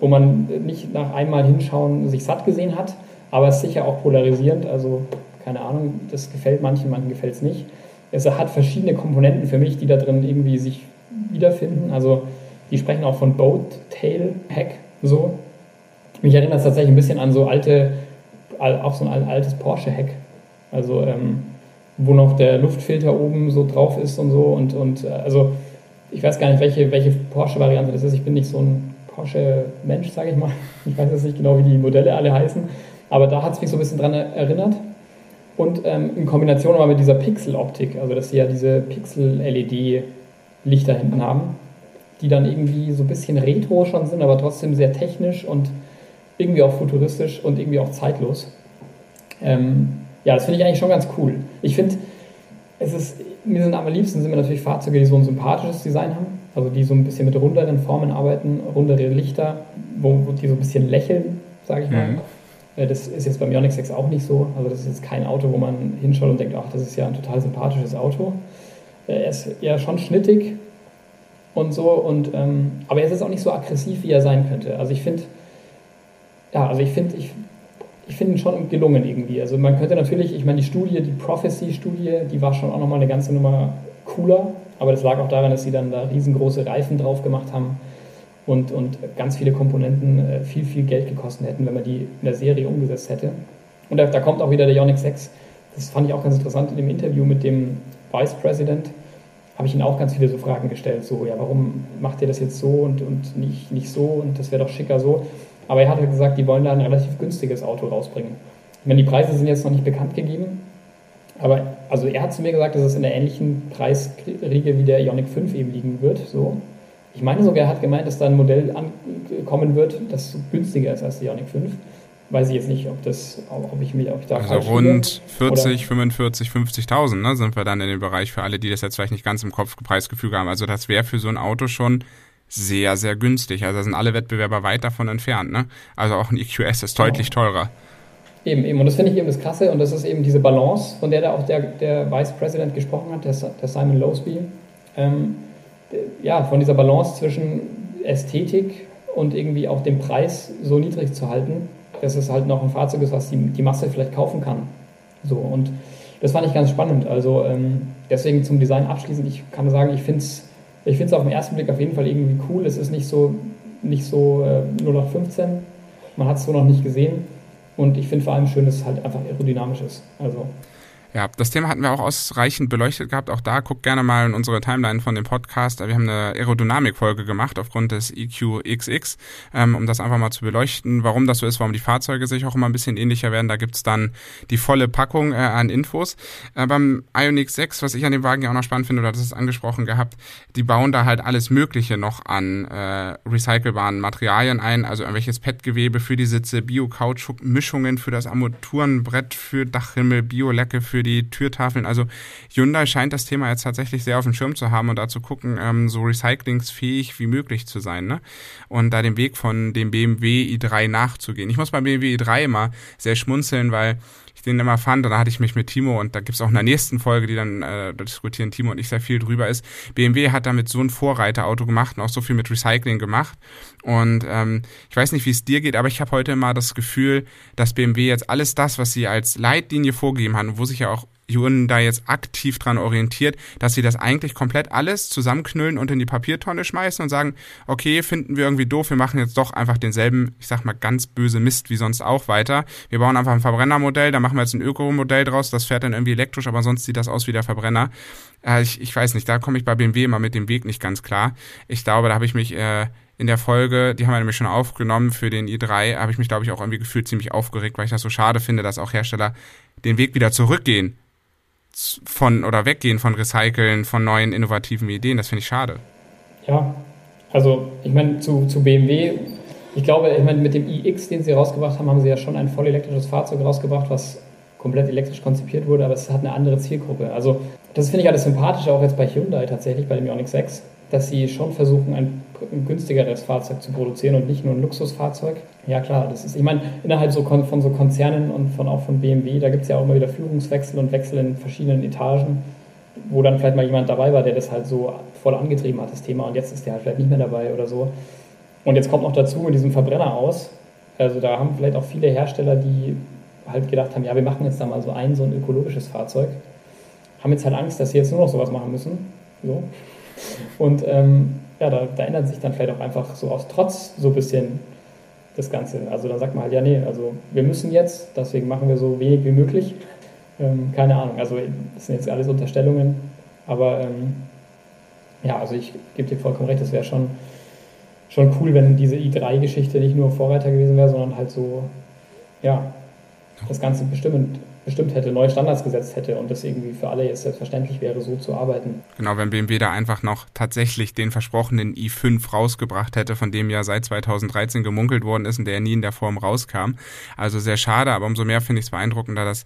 wo man nicht nach einmal hinschauen sich satt gesehen hat, aber ist sicher auch polarisierend. Also keine Ahnung, das gefällt manchen, manchen gefällt es nicht. Es hat verschiedene Komponenten für mich, die da drin irgendwie sich wiederfinden. Also die sprechen auch von Boat Tail Heck, so. Mich erinnert es tatsächlich ein bisschen an so alte, auch so ein altes Porsche Heck. Also, ähm, wo noch der Luftfilter oben so drauf ist und so. Und, und äh, also, ich weiß gar nicht, welche, welche Porsche-Variante das ist. Ich bin nicht so ein Porsche-Mensch, sage ich mal. Ich weiß jetzt nicht genau, wie die Modelle alle heißen. Aber da hat es mich so ein bisschen dran erinnert. Und ähm, in Kombination aber mit dieser Pixel-Optik, also dass sie ja diese Pixel-LED-Lichter hinten haben, die dann irgendwie so ein bisschen retro schon sind, aber trotzdem sehr technisch und irgendwie auch futuristisch und irgendwie auch zeitlos. Ähm, ja, das finde ich eigentlich schon ganz cool. Ich finde, es ist, mir sind am liebsten sind mir natürlich Fahrzeuge, die so ein sympathisches Design haben, also die so ein bisschen mit runderen Formen arbeiten, rundere Lichter, wo, wo die so ein bisschen lächeln, sage ich mal. Mhm. Äh, das ist jetzt beim Ioniq 6 auch nicht so. Also das ist jetzt kein Auto, wo man hinschaut und denkt, ach, das ist ja ein total sympathisches Auto. Äh, er ist ja schon schnittig, und so. Und, ähm, aber er ist auch nicht so aggressiv, wie er sein könnte. Also ich finde, ja, also ich finde, ich, ich finde ihn schon gelungen irgendwie. Also man könnte natürlich, ich meine, die Studie, die Prophecy-Studie, die war schon auch nochmal eine ganze Nummer cooler. Aber das lag auch daran, dass sie dann da riesengroße Reifen drauf gemacht haben und, und ganz viele Komponenten äh, viel, viel Geld gekostet hätten, wenn man die in der Serie umgesetzt hätte. Und da, da kommt auch wieder der Ioniq 6. Das fand ich auch ganz interessant in dem Interview mit dem Vice President habe ich ihnen auch ganz viele so Fragen gestellt, so, ja, warum macht ihr das jetzt so und, und nicht, nicht so und das wäre doch schicker so. Aber er hat halt gesagt, die wollen da ein relativ günstiges Auto rausbringen. Ich meine, die Preise sind jetzt noch nicht bekannt gegeben, aber also er hat zu mir gesagt, dass es in der ähnlichen Preisriege wie der Ioniq 5 eben liegen wird. So. Ich meine sogar, er hat gemeint, dass da ein Modell ankommen wird, das günstiger ist als der Ioniq 5. Weiß ich jetzt nicht, ob das, ob ich mir, ob ich da Also rund 40, 45, 50.000, ne, sind wir dann in dem Bereich für alle, die das jetzt vielleicht nicht ganz im Kopf Preisgefüge haben. Also das wäre für so ein Auto schon sehr, sehr günstig. Also da sind alle Wettbewerber weit davon entfernt, ne? Also auch ein EQS ist deutlich genau. teurer. Eben, eben. Und das finde ich eben das Krasse und das ist eben diese Balance, von der da auch der, der Vice President gesprochen hat, der, der Simon Lowsby. Ähm, ja, von dieser Balance zwischen Ästhetik und irgendwie auch dem Preis so niedrig zu halten, dass es halt noch ein Fahrzeug ist, was die, die Masse vielleicht kaufen kann. So, und das fand ich ganz spannend. Also ähm, deswegen zum Design abschließend, ich kann sagen, ich finde es ich auf den ersten Blick auf jeden Fall irgendwie cool. Es ist nicht so, nicht so äh, 0815. Man hat es so noch nicht gesehen. Und ich finde vor allem schön, dass es halt einfach aerodynamisch ist. Also ja, das Thema hatten wir auch ausreichend beleuchtet gehabt. Auch da guckt gerne mal in unsere Timeline von dem Podcast. Wir haben eine Aerodynamik-Folge gemacht aufgrund des EQXX, ähm, um das einfach mal zu beleuchten, warum das so ist, warum die Fahrzeuge sich auch immer ein bisschen ähnlicher werden. Da gibt's dann die volle Packung äh, an Infos. Äh, beim Ioniq 6, was ich an dem Wagen ja auch noch spannend finde, oder das ist angesprochen gehabt, die bauen da halt alles Mögliche noch an äh, recycelbaren Materialien ein, also irgendwelches PET-Gewebe für die Sitze, Bio-Kautschuk-Mischungen für das Armaturenbrett, für Dachhimmel, Biolecke für die Türtafeln. Also Hyundai scheint das Thema jetzt tatsächlich sehr auf dem Schirm zu haben und da zu gucken, ähm, so recyclingsfähig wie möglich zu sein. Ne? Und da den Weg von dem BMW i3 nachzugehen. Ich muss beim BMW i3 immer sehr schmunzeln, weil den immer fand, und da hatte ich mich mit Timo und da gibt's auch in der nächsten Folge, die dann äh, diskutieren Timo und ich sehr viel drüber ist. BMW hat damit so ein Vorreiterauto gemacht und auch so viel mit Recycling gemacht. Und ähm, ich weiß nicht, wie es dir geht, aber ich habe heute immer das Gefühl, dass BMW jetzt alles das, was sie als Leitlinie vorgegeben haben, wo sich ja auch Hyundai jetzt aktiv dran orientiert, dass sie das eigentlich komplett alles zusammenknüllen und in die Papiertonne schmeißen und sagen, okay, finden wir irgendwie doof, wir machen jetzt doch einfach denselben, ich sag mal, ganz böse Mist wie sonst auch weiter. Wir bauen einfach ein Verbrennermodell, da machen wir jetzt ein Ökomodell draus, das fährt dann irgendwie elektrisch, aber sonst sieht das aus wie der Verbrenner. Äh, ich, ich weiß nicht, da komme ich bei BMW immer mit dem Weg nicht ganz klar. Ich glaube, da habe ich mich äh, in der Folge, die haben wir nämlich schon aufgenommen für den i3, habe ich mich, glaube ich, auch irgendwie gefühlt ziemlich aufgeregt, weil ich das so schade finde, dass auch Hersteller den Weg wieder zurückgehen von oder weggehen von Recyceln, von neuen innovativen Ideen. Das finde ich schade. Ja, also ich meine, zu, zu BMW, ich glaube, ich meine, mit dem iX, den sie rausgebracht haben, haben sie ja schon ein voll elektrisches Fahrzeug rausgebracht, was komplett elektrisch konzipiert wurde, aber es hat eine andere Zielgruppe. Also das finde ich alles sympathisch, auch jetzt bei Hyundai tatsächlich, bei dem Ioniq 6, dass sie schon versuchen, ein, günstigeres Fahrzeug zu produzieren und nicht nur ein Luxusfahrzeug. Ja klar, das ist, ich meine, innerhalb so von so Konzernen und von auch von BMW, da gibt es ja auch immer wieder Führungswechsel und Wechsel in verschiedenen Etagen, wo dann vielleicht mal jemand dabei war, der das halt so voll angetrieben hat, das Thema, und jetzt ist der halt vielleicht nicht mehr dabei oder so. Und jetzt kommt noch dazu in diesem Verbrenner aus, also da haben vielleicht auch viele Hersteller, die halt gedacht haben, ja, wir machen jetzt da mal so ein, so ein ökologisches Fahrzeug, haben jetzt halt Angst, dass sie jetzt nur noch sowas machen müssen. So. Und ähm, ja, da, da ändert sich dann vielleicht auch einfach so aus Trotz so ein bisschen das Ganze. Also dann sagt man halt, ja, nee, also wir müssen jetzt, deswegen machen wir so wenig wie möglich. Ähm, keine Ahnung, also das sind jetzt alles Unterstellungen, aber ähm, ja, also ich gebe dir vollkommen recht, das wäre schon, schon cool, wenn diese i3-Geschichte nicht nur Vorreiter gewesen wäre, sondern halt so, ja, das Ganze bestimmend bestimmt hätte, neue Standards gesetzt hätte und das irgendwie für alle jetzt selbstverständlich wäre, so zu arbeiten. Genau, wenn BMW da einfach noch tatsächlich den versprochenen i5 rausgebracht hätte, von dem ja seit 2013 gemunkelt worden ist und der nie in der Form rauskam. Also sehr schade, aber umso mehr finde ich es beeindruckender, dass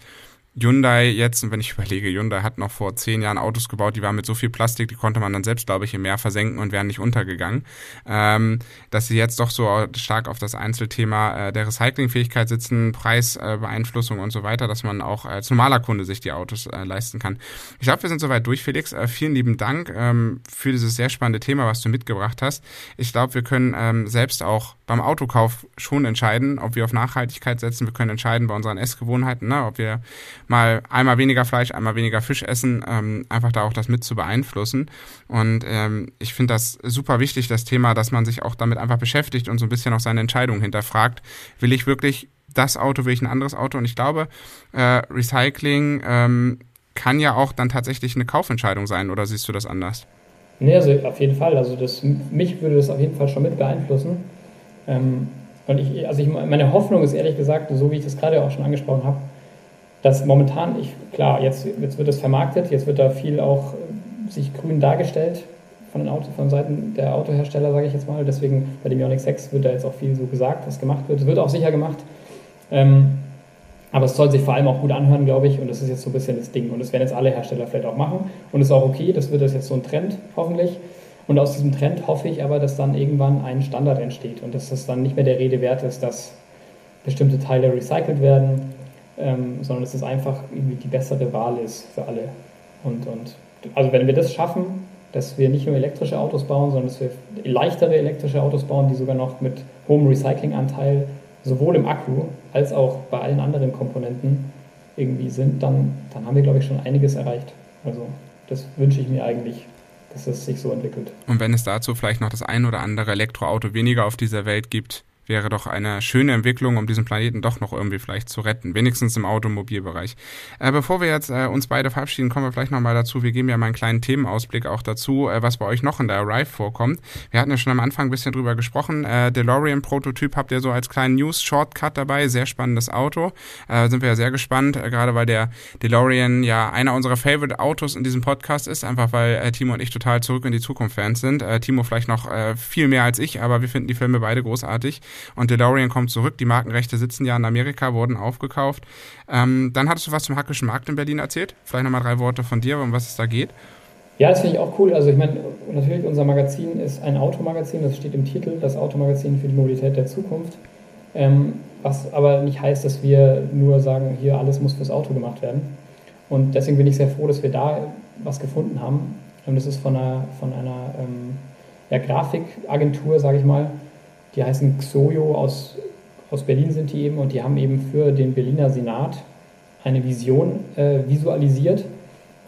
Hyundai jetzt, wenn ich überlege, Hyundai hat noch vor zehn Jahren Autos gebaut, die waren mit so viel Plastik, die konnte man dann selbst, glaube ich, im Meer versenken und wären nicht untergegangen, ähm, dass sie jetzt doch so stark auf das Einzelthema äh, der Recyclingfähigkeit sitzen, Preisbeeinflussung äh, und so weiter, dass man auch als normaler Kunde sich die Autos äh, leisten kann. Ich glaube, wir sind soweit durch, Felix. Äh, vielen lieben Dank ähm, für dieses sehr spannende Thema, was du mitgebracht hast. Ich glaube, wir können ähm, selbst auch beim Autokauf schon entscheiden, ob wir auf Nachhaltigkeit setzen. Wir können entscheiden bei unseren Essgewohnheiten, ne, ob wir mal einmal weniger Fleisch, einmal weniger Fisch essen, ähm, einfach da auch das mit zu beeinflussen. Und ähm, ich finde das super wichtig, das Thema, dass man sich auch damit einfach beschäftigt und so ein bisschen auch seine Entscheidungen hinterfragt. Will ich wirklich das Auto, will ich ein anderes Auto? Und ich glaube, äh, Recycling ähm, kann ja auch dann tatsächlich eine Kaufentscheidung sein, oder siehst du das anders? Nee, also auf jeden Fall. Also das, mich würde das auf jeden Fall schon mit beeinflussen. Ähm, und ich, also ich, meine Hoffnung ist ehrlich gesagt, so wie ich das gerade auch schon angesprochen habe, dass momentan, ich, klar, jetzt, jetzt wird das vermarktet, jetzt wird da viel auch äh, sich grün dargestellt von, den Auto, von Seiten der Autohersteller, sage ich jetzt mal. Deswegen bei dem Ioniq 6 wird da jetzt auch viel so gesagt, was gemacht wird. Es wird auch sicher gemacht. Ähm, aber es soll sich vor allem auch gut anhören, glaube ich. Und das ist jetzt so ein bisschen das Ding. Und das werden jetzt alle Hersteller vielleicht auch machen. Und ist auch okay. Das wird jetzt so ein Trend, hoffentlich. Und aus diesem Trend hoffe ich aber, dass dann irgendwann ein Standard entsteht und dass es dann nicht mehr der Rede wert ist, dass bestimmte Teile recycelt werden, ähm, sondern dass es einfach irgendwie die bessere Wahl ist für alle. Und, und also wenn wir das schaffen, dass wir nicht nur elektrische Autos bauen, sondern dass wir leichtere elektrische Autos bauen, die sogar noch mit hohem Recyclinganteil sowohl im Akku als auch bei allen anderen Komponenten irgendwie sind, dann, dann haben wir, glaube ich, schon einiges erreicht. Also das wünsche ich mir eigentlich, dass es sich so entwickelt. Und wenn es dazu vielleicht noch das ein oder andere Elektroauto weniger auf dieser Welt gibt, wäre doch eine schöne Entwicklung, um diesen Planeten doch noch irgendwie vielleicht zu retten, wenigstens im Automobilbereich. Äh, bevor wir jetzt äh, uns beide verabschieden, kommen wir vielleicht nochmal dazu, wir geben ja mal einen kleinen Themenausblick auch dazu, äh, was bei euch noch in der Arrive vorkommt. Wir hatten ja schon am Anfang ein bisschen drüber gesprochen, äh, DeLorean-Prototyp habt ihr so als kleinen News-Shortcut dabei, sehr spannendes Auto, äh, sind wir ja sehr gespannt, äh, gerade weil der DeLorean ja einer unserer Favorite-Autos in diesem Podcast ist, einfach weil Timo und ich total zurück in die Zukunft-Fans sind. Äh, Timo vielleicht noch viel mehr als ich, aber wir finden die Filme beide großartig und DeLorean kommt zurück. Die Markenrechte sitzen ja in Amerika, wurden aufgekauft. Ähm, dann hattest du was zum Hackischen Markt in Berlin erzählt. Vielleicht nochmal drei Worte von dir, um was es da geht. Ja, das finde ich auch cool. Also ich meine, natürlich unser Magazin ist ein Automagazin, das steht im Titel, das Automagazin für die Mobilität der Zukunft. Ähm, was aber nicht heißt, dass wir nur sagen, hier alles muss fürs Auto gemacht werden. Und deswegen bin ich sehr froh, dass wir da was gefunden haben. Und das ist von einer, von einer ähm, ja, Grafikagentur, sage ich mal, die heißen Xoyo aus, aus Berlin sind die eben und die haben eben für den Berliner Senat eine Vision äh, visualisiert,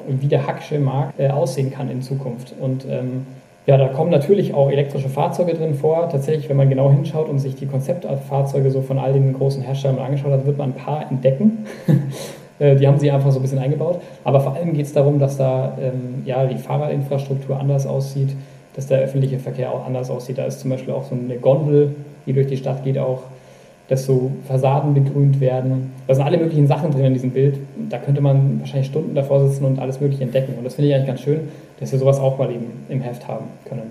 wie der Hacksche Markt äh, aussehen kann in Zukunft. Und ähm, ja, da kommen natürlich auch elektrische Fahrzeuge drin vor. Tatsächlich, wenn man genau hinschaut und sich die Konzeptfahrzeuge so von all den großen Herstellern angeschaut hat, wird man ein paar entdecken. Äh, die haben sie einfach so ein bisschen eingebaut. Aber vor allem geht es darum, dass da ähm, ja, die Fahrradinfrastruktur anders aussieht, dass der öffentliche Verkehr auch anders aussieht. Da ist zum Beispiel auch so eine Gondel, die durch die Stadt geht, auch, dass so Fassaden begrünt werden. Da sind alle möglichen Sachen drin in diesem Bild. Da könnte man wahrscheinlich Stunden davor sitzen und alles Mögliche entdecken. Und das finde ich eigentlich ganz schön, dass wir sowas auch mal eben im Heft haben können.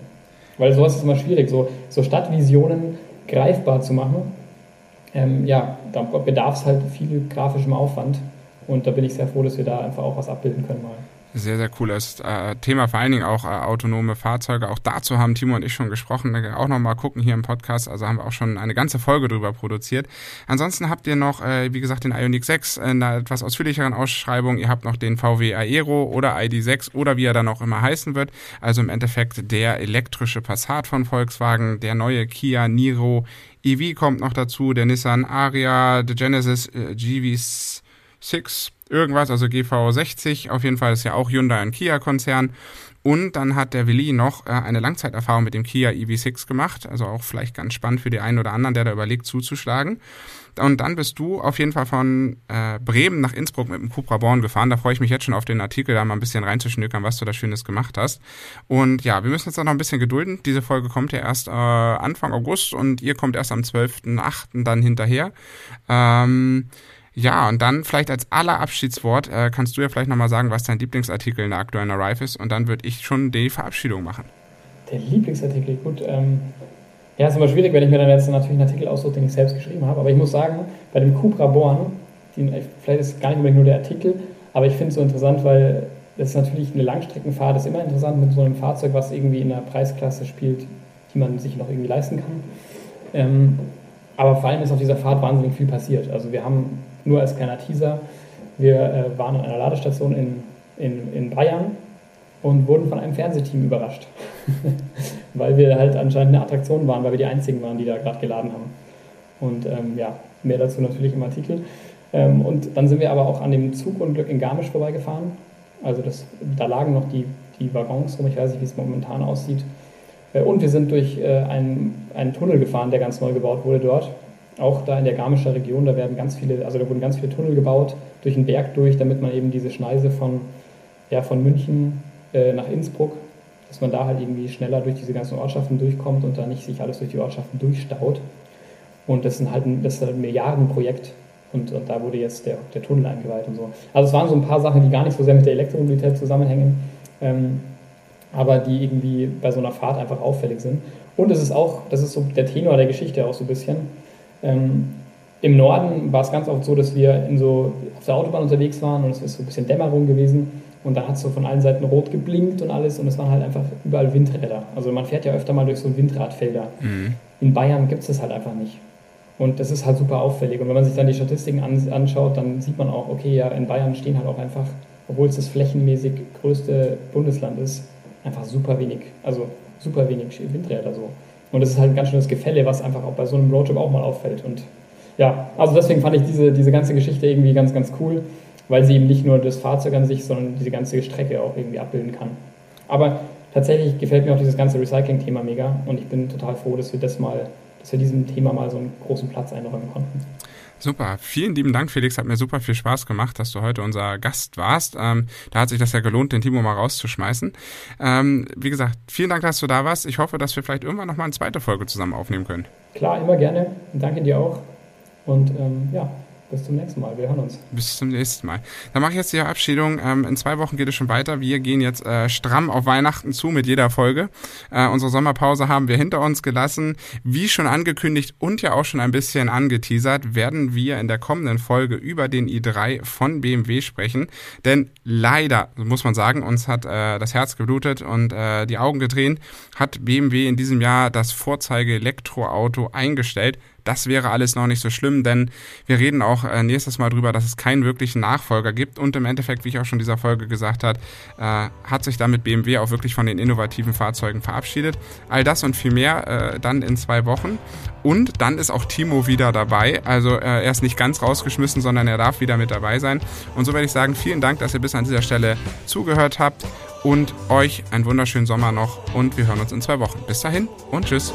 Weil sowas ist immer schwierig, so, so Stadtvisionen greifbar zu machen. Ähm, ja, da bedarf es halt viel grafischem Aufwand. Und da bin ich sehr froh, dass wir da einfach auch was abbilden können mal. Sehr, sehr cooles äh, Thema, vor allen Dingen auch äh, autonome Fahrzeuge. Auch dazu haben Timo und ich schon gesprochen. Auch nochmal gucken hier im Podcast. Also haben wir auch schon eine ganze Folge drüber produziert. Ansonsten habt ihr noch, äh, wie gesagt, den Ioniq 6 in einer etwas ausführlicheren Ausschreibung. Ihr habt noch den VW Aero oder ID6 oder wie er dann auch immer heißen wird. Also im Endeffekt der elektrische Passat von Volkswagen, der neue Kia Niro EV kommt noch dazu, der Nissan Aria, der Genesis äh, GV6 irgendwas, also GV60, auf jeden Fall ist ja auch Hyundai ein Kia-Konzern. Und dann hat der Willi noch äh, eine Langzeiterfahrung mit dem Kia EV6 gemacht, also auch vielleicht ganz spannend für die einen oder anderen, der da überlegt zuzuschlagen. Und dann bist du auf jeden Fall von äh, Bremen nach Innsbruck mit dem Cupra Born gefahren. Da freue ich mich jetzt schon auf den Artikel, da mal ein bisschen reinzuschnückern, was du da Schönes gemacht hast. Und ja, wir müssen jetzt auch noch ein bisschen gedulden. Diese Folge kommt ja erst äh, Anfang August und ihr kommt erst am 12.8. dann hinterher. Ähm, ja, und dann vielleicht als aller Abschiedswort äh, kannst du ja vielleicht nochmal sagen, was dein Lieblingsartikel in der aktuellen Arrive ist und dann würde ich schon die Verabschiedung machen. Der Lieblingsartikel, gut. Ähm, ja, ist immer schwierig, wenn ich mir dann jetzt natürlich einen Artikel aussuche, den ich selbst geschrieben habe, aber ich muss sagen, bei dem Cupra Born, den, vielleicht ist es gar nicht unbedingt nur der Artikel, aber ich finde es so interessant, weil das ist natürlich eine Langstreckenfahrt, ist immer interessant mit so einem Fahrzeug, was irgendwie in einer Preisklasse spielt, die man sich noch irgendwie leisten kann. Ähm, aber vor allem ist auf dieser Fahrt wahnsinnig viel passiert. Also wir haben nur als kleiner Teaser. Wir äh, waren an einer Ladestation in, in, in Bayern und wurden von einem Fernsehteam überrascht, weil wir halt anscheinend eine Attraktion waren, weil wir die Einzigen waren, die da gerade geladen haben. Und ähm, ja, mehr dazu natürlich im Artikel. Ähm, und dann sind wir aber auch an dem Zugunglück in Garmisch vorbeigefahren. Also das, da lagen noch die, die Waggons rum, ich weiß nicht, wie es momentan aussieht. Äh, und wir sind durch äh, einen, einen Tunnel gefahren, der ganz neu gebaut wurde dort auch da in der Garmischer Region, da werden ganz viele, also da wurden ganz viele Tunnel gebaut durch den Berg durch, damit man eben diese Schneise von, ja, von München äh, nach Innsbruck, dass man da halt irgendwie schneller durch diese ganzen Ortschaften durchkommt und da nicht sich alles durch die Ortschaften durchstaut. Und das, sind halt ein, das ist halt ein Milliardenprojekt. Und, und da wurde jetzt der, der Tunnel eingeweiht und so. Also es waren so ein paar Sachen, die gar nicht so sehr mit der Elektromobilität zusammenhängen, ähm, aber die irgendwie bei so einer Fahrt einfach auffällig sind. Und es ist auch, das ist so der Tenor der Geschichte auch so ein bisschen. Ähm, Im Norden war es ganz oft so, dass wir in so, auf der Autobahn unterwegs waren und es ist so ein bisschen Dämmerung gewesen. Und da hat es so von allen Seiten rot geblinkt und alles und es waren halt einfach überall Windräder. Also man fährt ja öfter mal durch so Windradfelder. Mhm. In Bayern gibt es das halt einfach nicht. Und das ist halt super auffällig. Und wenn man sich dann die Statistiken anschaut, dann sieht man auch, okay, ja, in Bayern stehen halt auch einfach, obwohl es das flächenmäßig größte Bundesland ist, einfach super wenig, also super wenig Windräder so. Und das ist halt ein ganz schönes Gefälle, was einfach auch bei so einem Roadtrip auch mal auffällt. Und ja, also deswegen fand ich diese, diese ganze Geschichte irgendwie ganz, ganz cool, weil sie eben nicht nur das Fahrzeug an sich, sondern diese ganze Strecke auch irgendwie abbilden kann. Aber tatsächlich gefällt mir auch dieses ganze Recycling-Thema mega und ich bin total froh, dass wir das mal dass wir diesem Thema mal so einen großen Platz einräumen konnten. Super, vielen lieben Dank, Felix. Hat mir super viel Spaß gemacht, dass du heute unser Gast warst. Ähm, da hat sich das ja gelohnt, den Timo mal rauszuschmeißen. Ähm, wie gesagt, vielen Dank, dass du da warst. Ich hoffe, dass wir vielleicht irgendwann nochmal eine zweite Folge zusammen aufnehmen können. Klar, immer gerne. Danke dir auch. Und ähm, ja, bis zum nächsten Mal. Wir hören uns. Bis zum nächsten Mal. Dann mache ich jetzt die Verabschiedung. Ähm, in zwei Wochen geht es schon weiter. Wir gehen jetzt äh, stramm auf Weihnachten zu mit jeder Folge. Äh, unsere Sommerpause haben wir hinter uns gelassen. Wie schon angekündigt und ja auch schon ein bisschen angeteasert, werden wir in der kommenden Folge über den i3 von BMW sprechen. Denn leider, muss man sagen, uns hat äh, das Herz geblutet und äh, die Augen gedreht, hat BMW in diesem Jahr das Vorzeige-Elektroauto eingestellt. Das wäre alles noch nicht so schlimm, denn wir reden auch äh, nächstes Mal drüber, dass es keinen wirklichen Nachfolger gibt und im Endeffekt, wie ich auch schon in dieser Folge gesagt habe, äh, hat sich damit BMW auch wirklich von den innovativen Fahrzeugen verabschiedet. All das und viel mehr äh, dann in zwei Wochen und dann ist auch Timo wieder dabei. Also er ist nicht ganz rausgeschmissen, sondern er darf wieder mit dabei sein. Und so werde ich sagen, vielen Dank, dass ihr bis an dieser Stelle zugehört habt und euch einen wunderschönen Sommer noch und wir hören uns in zwei Wochen. Bis dahin und tschüss.